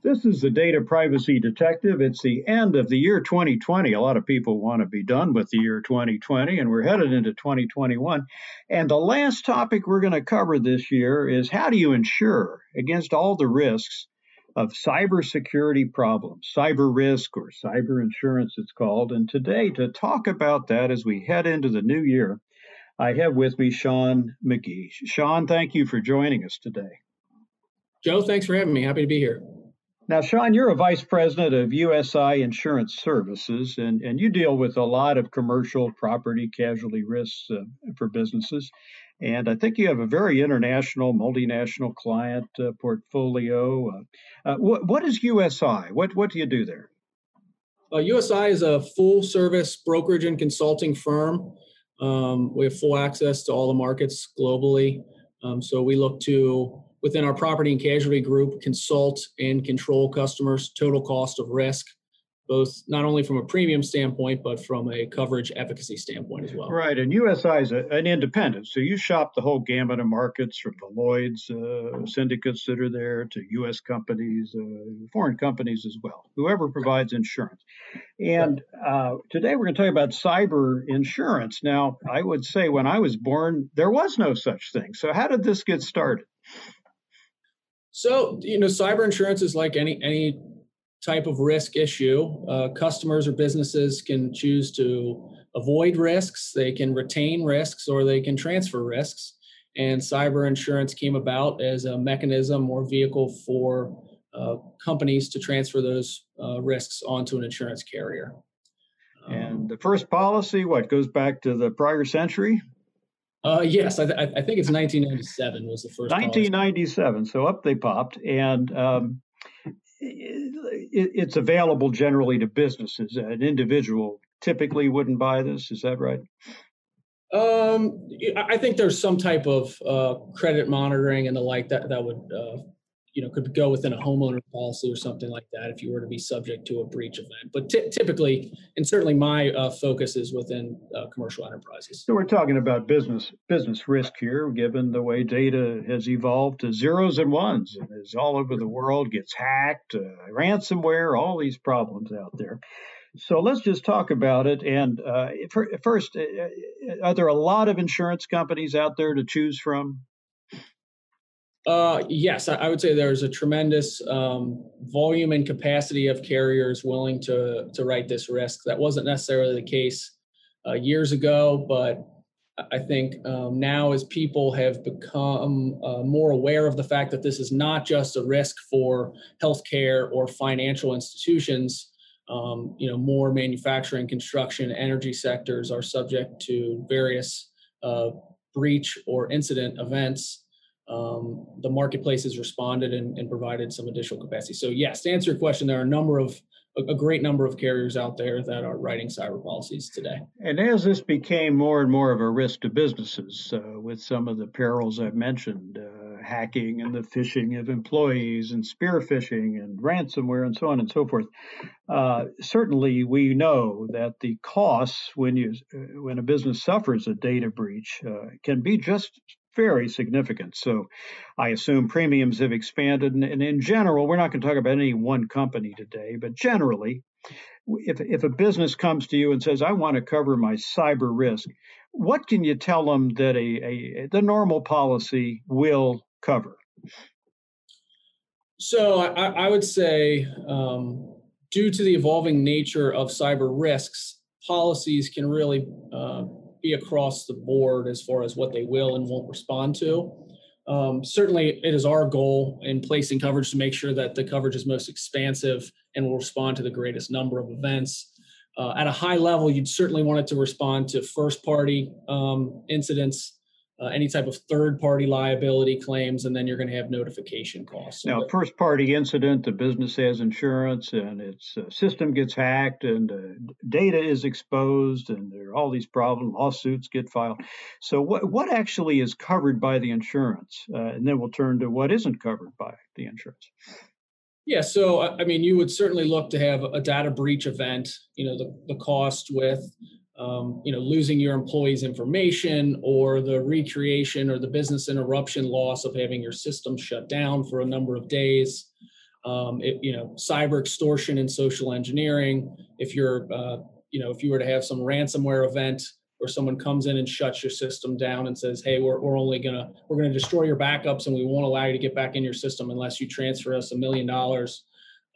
This is the Data Privacy Detective. It's the end of the year 2020. A lot of people want to be done with the year 2020, and we're headed into 2021. And the last topic we're going to cover this year is how do you insure against all the risks of cybersecurity problems, cyber risk or cyber insurance, it's called. And today, to talk about that as we head into the new year, I have with me Sean McGee. Sean, thank you for joining us today. Joe, thanks for having me. Happy to be here. Now, Sean, you're a vice president of USI Insurance Services, and, and you deal with a lot of commercial property casualty risks uh, for businesses. And I think you have a very international, multinational client uh, portfolio. Uh, uh what, what is USI? What, what do you do there? USI uh, is a full service brokerage and consulting firm. Um, we have full access to all the markets globally. Um, so we look to within our property and casualty group consult and control customers' total cost of risk, both not only from a premium standpoint, but from a coverage efficacy standpoint as well. Right. And USI is a, an independent. So you shop the whole gamut of markets from the Lloyd's uh, syndicates that are there to U.S. companies, uh, foreign companies as well, whoever provides insurance. And uh, today we're going to talk about cyber insurance. Now, I would say when I was born, there was no such thing. So how did this get started? So, you know, cyber insurance is like any any type of risk issue. Uh, customers or businesses can choose to avoid risks, they can retain risks, or they can transfer risks. And cyber insurance came about as a mechanism or vehicle for uh, companies to transfer those uh, risks onto an insurance carrier. And the first policy, what goes back to the prior century? Uh, yes, I, th- I, think it's 1997 was the first. 1997. Policy. So up they popped, and um, it, it's available generally to businesses. An individual typically wouldn't buy this. Is that right? Um, I think there's some type of uh, credit monitoring and the like that that would uh, you know could go within a homeowner policy or something like that if you were to be subject to a breach event but t- typically and certainly my uh, focus is within uh, commercial enterprises so we're talking about business business risk here given the way data has evolved to zeros and ones and is all over the world gets hacked uh, ransomware all these problems out there so let's just talk about it. And uh, first, uh, are there a lot of insurance companies out there to choose from? Uh, yes, I would say there's a tremendous um, volume and capacity of carriers willing to to write this risk. That wasn't necessarily the case uh, years ago, but I think um, now as people have become uh, more aware of the fact that this is not just a risk for healthcare or financial institutions, um, you know, more manufacturing, construction, energy sectors are subject to various uh, breach or incident events um, the marketplace has responded and, and, provided some additional capacity. So yes, to answer your question, there are a number of a, great number of carriers out there that are writing cyber policies today. And as this became more and more of a risk to businesses, uh, with some of the perils I've mentioned, uh, hacking and the phishing of employees and spear phishing and ransomware and so on and so forth, uh, certainly we know that the costs when you uh, when a business suffers a data breach uh, can be just very significant. So I assume premiums have expanded. And, and in general, we're not going to talk about any one company today, but generally, if, if a business comes to you and says, I want to cover my cyber risk, what can you tell them that a, a the normal policy will cover? So I, I would say, um, due to the evolving nature of cyber risks, policies can really uh, be across the board as far as what they will and won't respond to. Um, certainly, it is our goal in placing coverage to make sure that the coverage is most expansive and will respond to the greatest number of events. Uh, at a high level, you'd certainly want it to respond to first party um, incidents uh, any type of third party liability claims, and then you're going to have notification costs. now, first party incident, the business has insurance and its uh, system gets hacked and uh, data is exposed, and there are all these problems, lawsuits get filed. So, what, what actually is covered by the insurance? Uh, and then we'll turn to what isn't covered by the insurance. Yeah, so I mean, you would certainly look to have a data breach event. You know, the, the cost with um, you know, losing your employees' information or the recreation or the business interruption loss of having your system shut down for a number of days. um, it, you know, cyber extortion and social engineering. If you're, uh, you know, if you were to have some ransomware event where someone comes in and shuts your system down and says, "Hey, we're, we're only gonna we're gonna destroy your backups and we won't allow you to get back in your system unless you transfer us a million dollars."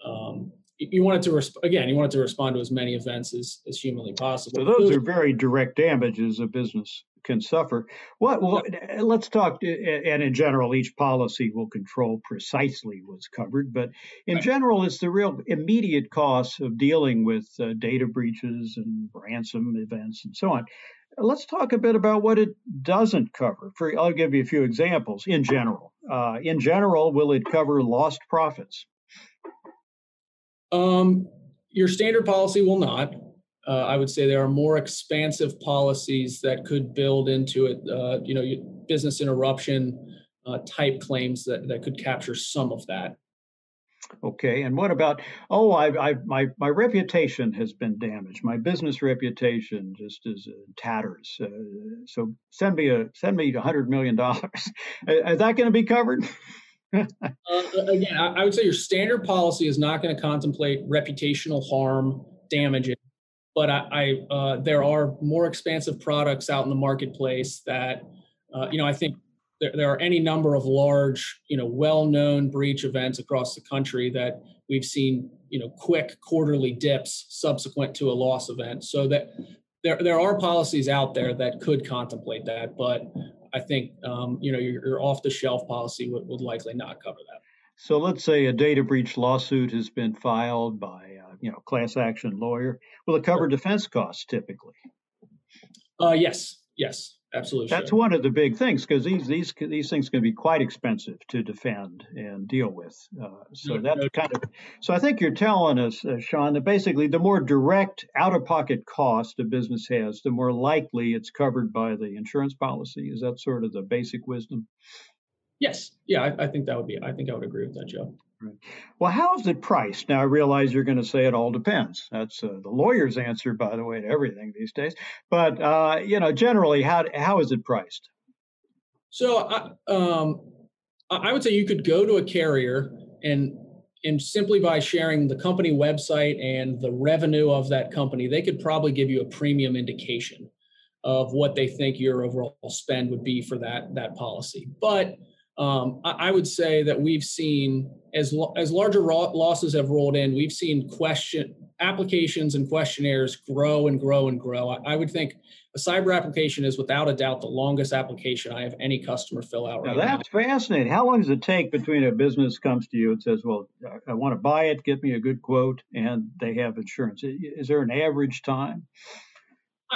Um, you wanted to resp- again, you wanted to respond to as many events as, as humanly possible. So those are very direct damages a business can suffer. What? Well, let's talk. And in general, each policy will control precisely what's covered. But in right. general, it's the real immediate costs of dealing with uh, data breaches and ransom events and so on. Let's talk a bit about what it doesn't cover. For I'll give you a few examples. In general, uh, in general, will it cover lost profits? Um, your standard policy will not. Uh, I would say there are more expansive policies that could build into it. Uh, you know, business interruption uh, type claims that that could capture some of that. Okay, and what about? Oh, I, I, my my reputation has been damaged. My business reputation just is tatters. Uh, so send me a send me a hundred million dollars. is that going to be covered? uh, again, I, I, would say your standard policy is not going to contemplate reputational harm, damages, but I, I uh, there are more expansive products out in the marketplace that uh, you know I think there, there, are any number of large, you know, well-known breach events across the country that we've seen, you know, quick quarterly dips subsequent to a loss event. So that there there are policies out there that could contemplate that, but I think um, you know your, your off-the-shelf policy would, would likely not cover that. So let's say a data breach lawsuit has been filed by uh, you know class action lawyer. Will it cover defense costs typically? Uh, yes, yes, absolutely. That's sure. one of the big things because these these these things can be quite expensive to defend and deal with. Uh, so that's kind of so I think you're telling us, uh, Sean, that basically the more direct out-of-pocket cost a business has, the more likely it's covered by the insurance policy. Is that sort of the basic wisdom? Yes, yeah, I, I think that would be. I think I would agree with that, Joe. Right. Well, how is it priced? Now, I realize you're going to say it all depends. That's uh, the lawyer's answer, by the way, to everything these days. But uh, you know, generally, how how is it priced? So, I, um, I would say you could go to a carrier and and simply by sharing the company website and the revenue of that company, they could probably give you a premium indication of what they think your overall spend would be for that that policy. But um, I, I, would say that we've seen as as larger losses have rolled in, we've seen question applications and questionnaires grow and grow and grow. I, I, would think a cyber application is without a doubt the longest application I have any customer fill out right now. That's now. fascinating. How long does it take between a business comes to you and says, "Well, I want to buy it, get me a good quote," and they have insurance? Is there an average time?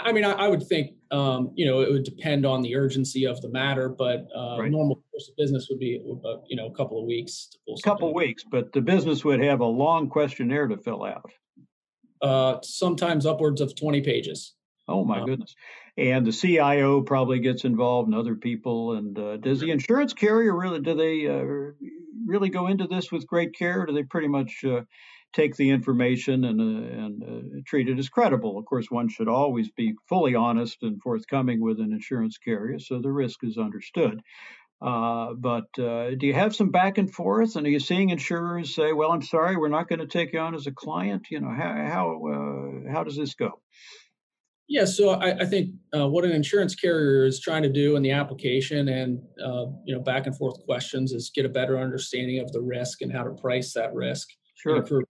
I mean, I, I would think, um, you know, it would depend on the urgency of the matter, but uh, right. normal course of business would be, uh, you know, a couple of weeks. To pull a couple weeks, but the business would have a long questionnaire to fill out. Uh, sometimes upwards of 20 pages. Oh my um, goodness! And the CIO probably gets involved, and other people. And uh, does the insurance carrier really? Do they uh, really go into this with great care? Or do they pretty much uh, take the information and, uh, and uh, treat it as credible. Of course, one should always be fully honest and forthcoming with an insurance carrier, so the risk is understood. Uh, but uh, do you have some back and forth? And are you seeing insurers say, "Well, I'm sorry, we're not going to take you on as a client"? You know, how how uh, how does this go? Yeah, so I, I think uh, what an insurance carrier is trying to do in the application and uh, you know back and forth questions is get a better understanding of the risk and how to price that risk. Sure. for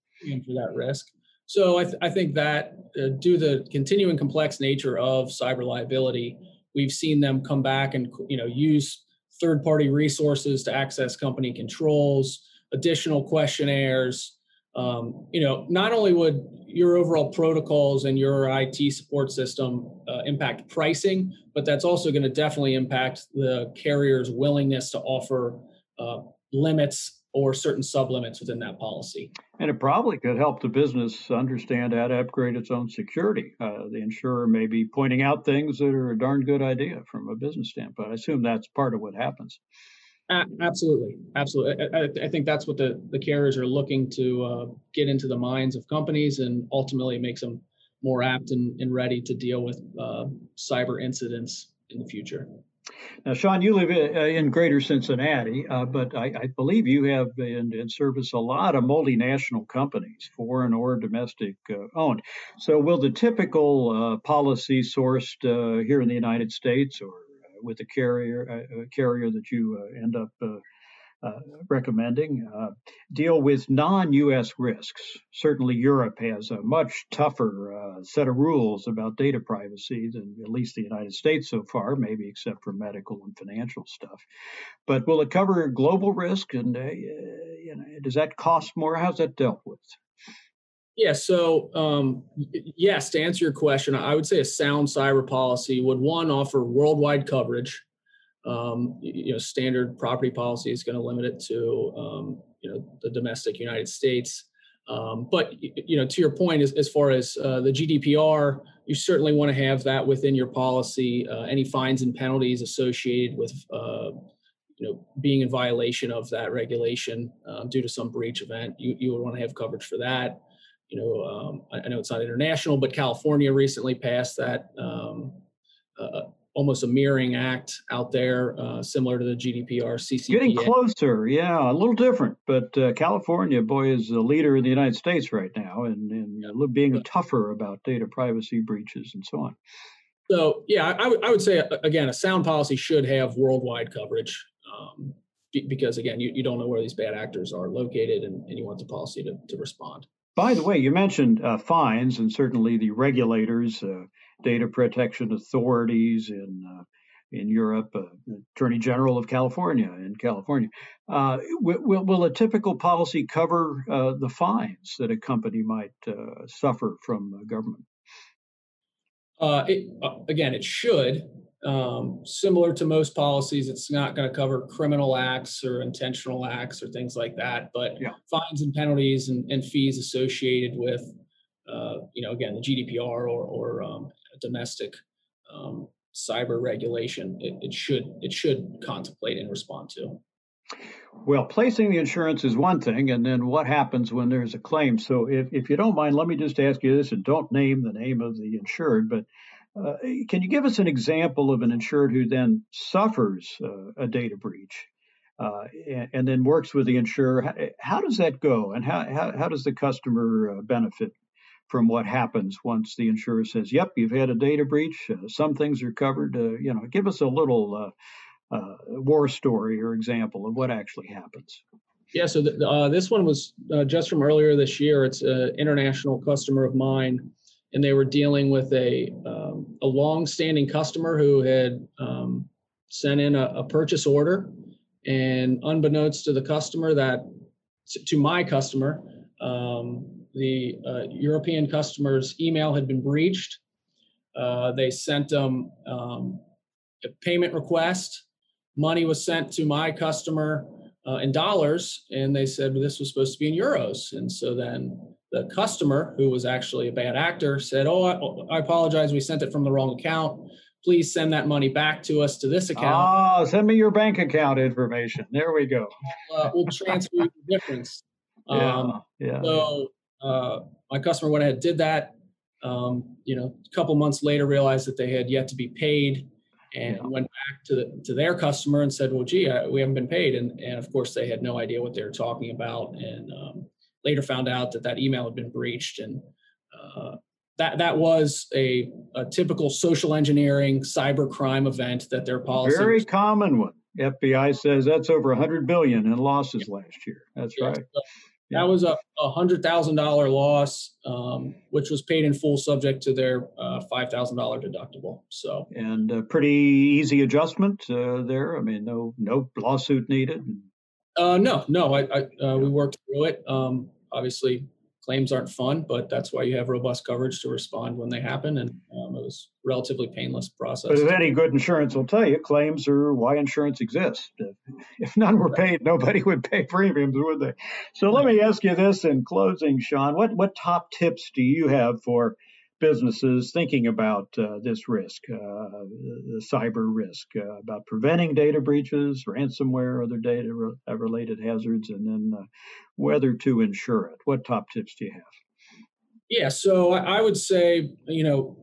for that risk. So I, th- I think that uh, due to the continuing complex nature of cyber liability, we've seen them come back and you know use third-party resources to access company controls, additional questionnaires. Um, you know, not only would your overall protocols and your IT support system uh, impact pricing, but that's also going to definitely impact the carrier's willingness to offer uh, limits or certain sublimits within that policy. And it probably could help the business understand how to upgrade its own security. Uh, the insurer may be pointing out things that are a darn good idea from a business standpoint. I assume that's part of what happens. Uh, absolutely, absolutely. I, I, think that's what the, the carriers are looking to uh, get into the minds of companies, and ultimately makes them more apt and, and ready to deal with uh, cyber incidents in the future. Now, Sean, you live in Greater Cincinnati, uh, but I, I, believe you have been in, service a lot of multinational companies, foreign or domestic uh, owned. So, will the typical uh, policy sourced uh, here in the United States or uh, with the carrier uh, carrier that you end up uh, recommending uh, deal with non-U.S. risks. Certainly, Europe has a much tougher uh, set of rules about data privacy than at least the United States so far, maybe except for medical and financial stuff. But will it cover global risk? And uh, you know, does that cost more? How's that dealt with? Yeah, so um, yes, to answer your question, I would say a sound cyber policy would one offer worldwide coverage um, you know, standard property policy is going to limit it to, um, you know, the domestic United States. Um, but you know, to your point, as, as far as uh, the GDPR, you certainly want to have that within your policy. Uh, any fines and penalties associated with, uh, you know, being in violation of that regulation um, due to some breach event, you you would want to have coverage for that. You know, um, I, I, know it's not international, but California recently passed that um, uh, almost a mirroring act out there, uh, similar to the GDPR, CCPA. Getting closer, yeah, a little different. But uh, California, boy, is a leader in the United States right now, and, and yeah. being tougher about data privacy breaches and so on. So, yeah, I, I would say again, a sound policy should have worldwide coverage. Um, because again, you, you don't know where these bad actors are located, and, and you want the policy to, to respond. By the way, you mentioned uh, fines, and certainly the regulators, uh, data protection authorities in uh, in Europe, uh, Attorney General of California in California. Uh, will, will, a typical policy cover uh, the fines that a company might suffer from government? It, again, it should. Um, similar to most policies, it's not going to cover criminal acts or intentional acts or things like that, but yeah. fines and penalties and, and fees associated with, uh, you know, again, the GDPR or, or um, domestic um, cyber regulation, it, it should it should contemplate and respond to. Well, placing the insurance is one thing, and then what happens when there's a claim? So, if, if you don't mind, let me just ask you this, and don't name the name of the insured, but uh, can you give us an example of an insured who then suffers uh, a data breach uh, and, and, then works with the insurer? How, how does that go, and how, how, how does the customer uh, benefit from what happens once the insurer says, "Yep, you've had a data breach. Uh, some things are covered." Uh, you know, give us a little war story or example of what actually happens. Yeah, so the, this one was just from earlier this year. It's an international customer of mine and they were dealing with a um, a long-standing customer who had um, sent in a, a, purchase order, and unbeknownst to the customer, that to my customer, um, the uh, European customer's email had been breached. Uh, they sent them um, a payment request. Money was sent to my customer uh, in dollars, and they said well, this was supposed to be in euros. And so then the customer, who was actually a bad actor, said, "Oh, I, I, apologize. We sent it from the wrong account. Please send that money back to us to this account." Ah, send me your bank account information. There we go. uh, we'll transfer the difference. Yeah, um, yeah. So uh, my customer went ahead did that. Um, you know, a couple months later, realized that they had yet to be paid, and yeah. went back to the, to their customer and said, "Well, gee, I, we haven't been paid." And and of course, they had no idea what they were talking about, and um, later found out that that email had been breached and uh, that that was a, a, typical social engineering cyber crime event that their policy very common one fbi says that's over 100 billion in losses yeah. last year that's yeah. right so yeah. that was a, hundred thousand dollar loss um, which was paid in full subject to their uh, five thousand dollar deductible so and a pretty easy adjustment uh, there i mean no no lawsuit needed uh, no no i, I uh, we worked through it um, obviously claims aren't fun, but that's why you have robust coverage to respond when they happen. And um, it was relatively painless process. But if any good insurance will tell you, claims are why insurance exists. If none were paid, nobody would pay premiums, would they? So let me ask you this in closing, Sean. What what top tips do you have for businesses thinking about uh, this risk, uh, the cyber risk, uh, about preventing data breaches, ransomware, other data re- related hazards, and then uh, whether to insure it. What top tips do you have? Yeah, so I would say, you know,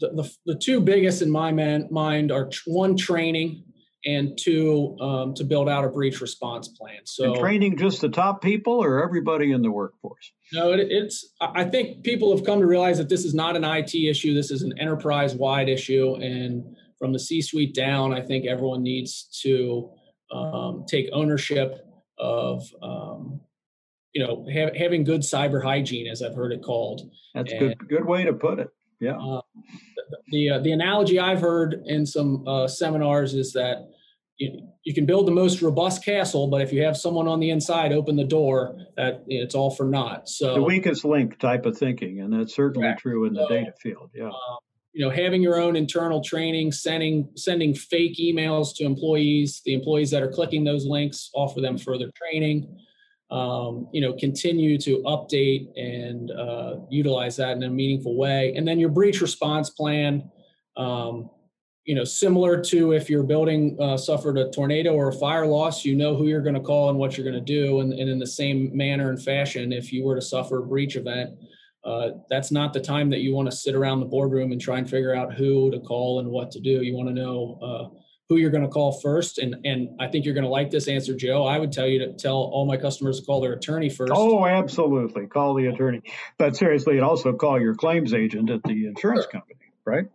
the, the, the two biggest in my man, mind are one training and two um, to build out a breach response plan. So and training just the top people or everybody in the workforce. No, it, it's. I think people have come to realize that this is not an IT issue. This is an enterprise-wide issue, and from the C-suite down, I think everyone needs to um, take ownership of um, you know ha- having good cyber hygiene, as I've heard it called. That's a good good way to put it. Yeah. Uh, the uh, the analogy I've heard in some uh, seminars is that you, you can build the most robust castle, but if you have someone on the inside open the door, that it's all for naught. So the weakest link type of thinking, and that's certainly correct. true in the so, data field. Yeah. Um, you know, having your own internal training, sending sending fake emails to employees, the employees that are clicking those links, offer them further training um, you know, continue to update and uh, utilize that in a meaningful way. And then your breach response plan, um, you know, similar to if your building uh, suffered a tornado or a fire loss, you know who you're going to call and what you're going to do. And, and, in the same manner and fashion, if you were to suffer a breach event, uh, that's not the time that you want to sit around the boardroom and try and figure out who to call and what to do. You want to know uh, who you're going to call first. And and I think you're going to like this answer, Joe. I would tell you to tell all my customers to call their attorney first. Oh, absolutely, call the attorney. But seriously, and also call your claims agent at the insurance sure. company, right?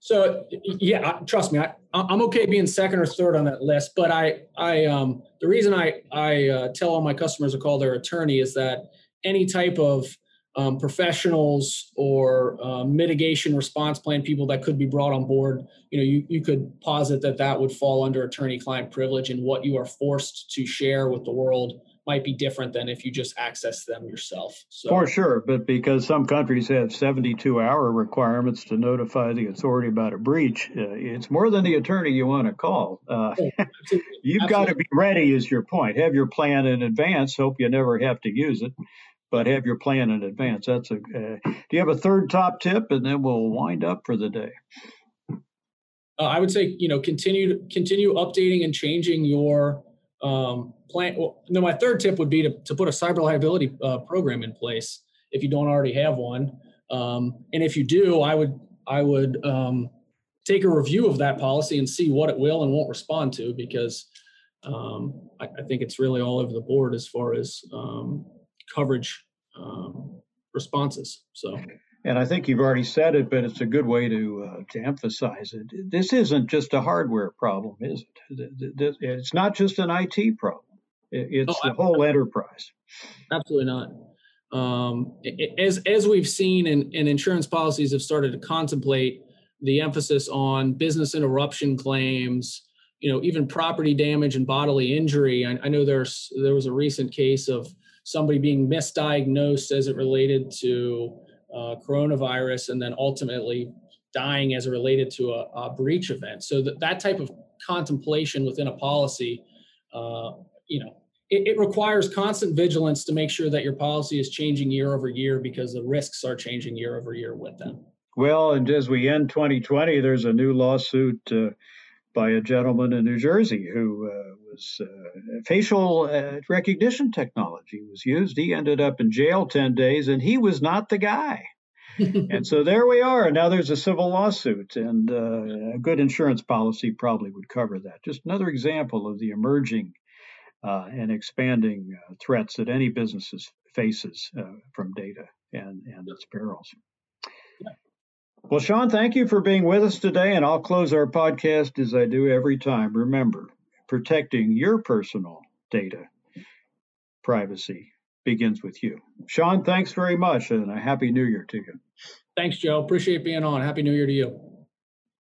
So yeah, trust me, I, I'm okay being second or third on that list. But I I um the reason I I uh, tell all my customers to call their attorney is that any type of um, professionals or uh, mitigation response plan people that could be brought on board you know you, you could posit that that would fall under attorney client privilege and what you are forced to share with the world might be different than if you just access them yourself so, for sure but because some countries have 72 hour requirements to notify the authority about a breach uh, it's more than the attorney you want to call uh, oh, you've got to be ready is your point have your plan in advance hope you never have to use it but have your plan in advance. That's a. Uh, do you have a third top tip, and then we'll wind up for the day? Uh, I would say you know continue continue updating and changing your um, plan. Well, no, my third tip would be to to put a cyber liability uh, program in place if you don't already have one, um, and if you do, I would I would um, take a review of that policy and see what it will and won't respond to because um, I, I, think it's really all over the board as far as um, coverage um, responses. So. And I think you've already said it, but it's a good way to uh, to emphasize it. This isn't just a hardware problem, is it? It's not just an IT problem. It's oh, the whole enterprise. Absolutely not. Um, as as we've seen, and, and insurance policies have started to contemplate the emphasis on business interruption claims, you know, even property damage and bodily injury. I, I know there's there was a recent case of somebody being misdiagnosed as it related to uh, coronavirus and then ultimately dying as related to a, a breach event. So that, that type of contemplation within a policy, uh, you know, it, it, requires constant vigilance to make sure that your policy is changing year over year because the risks are changing year over year with them. Well, and as we end 2020, there's a new lawsuit uh, by a gentleman in New Jersey who uh, was uh, facial uh, recognition technology was used. He ended up in jail 10 days and he was not the guy. and so there we are. Now there's a civil lawsuit, and uh, a good insurance policy probably would cover that. Just another example of the emerging uh, and expanding uh, threats that any business faces from data and, and its perils. Well, Sean, thank you for being with us today, and I'll close our podcast as I do every time. Remember, protecting your personal data privacy begins with you. Sean, thanks very much, and a happy new year to you. Thanks, Joe. Appreciate being on. Happy New Year to you.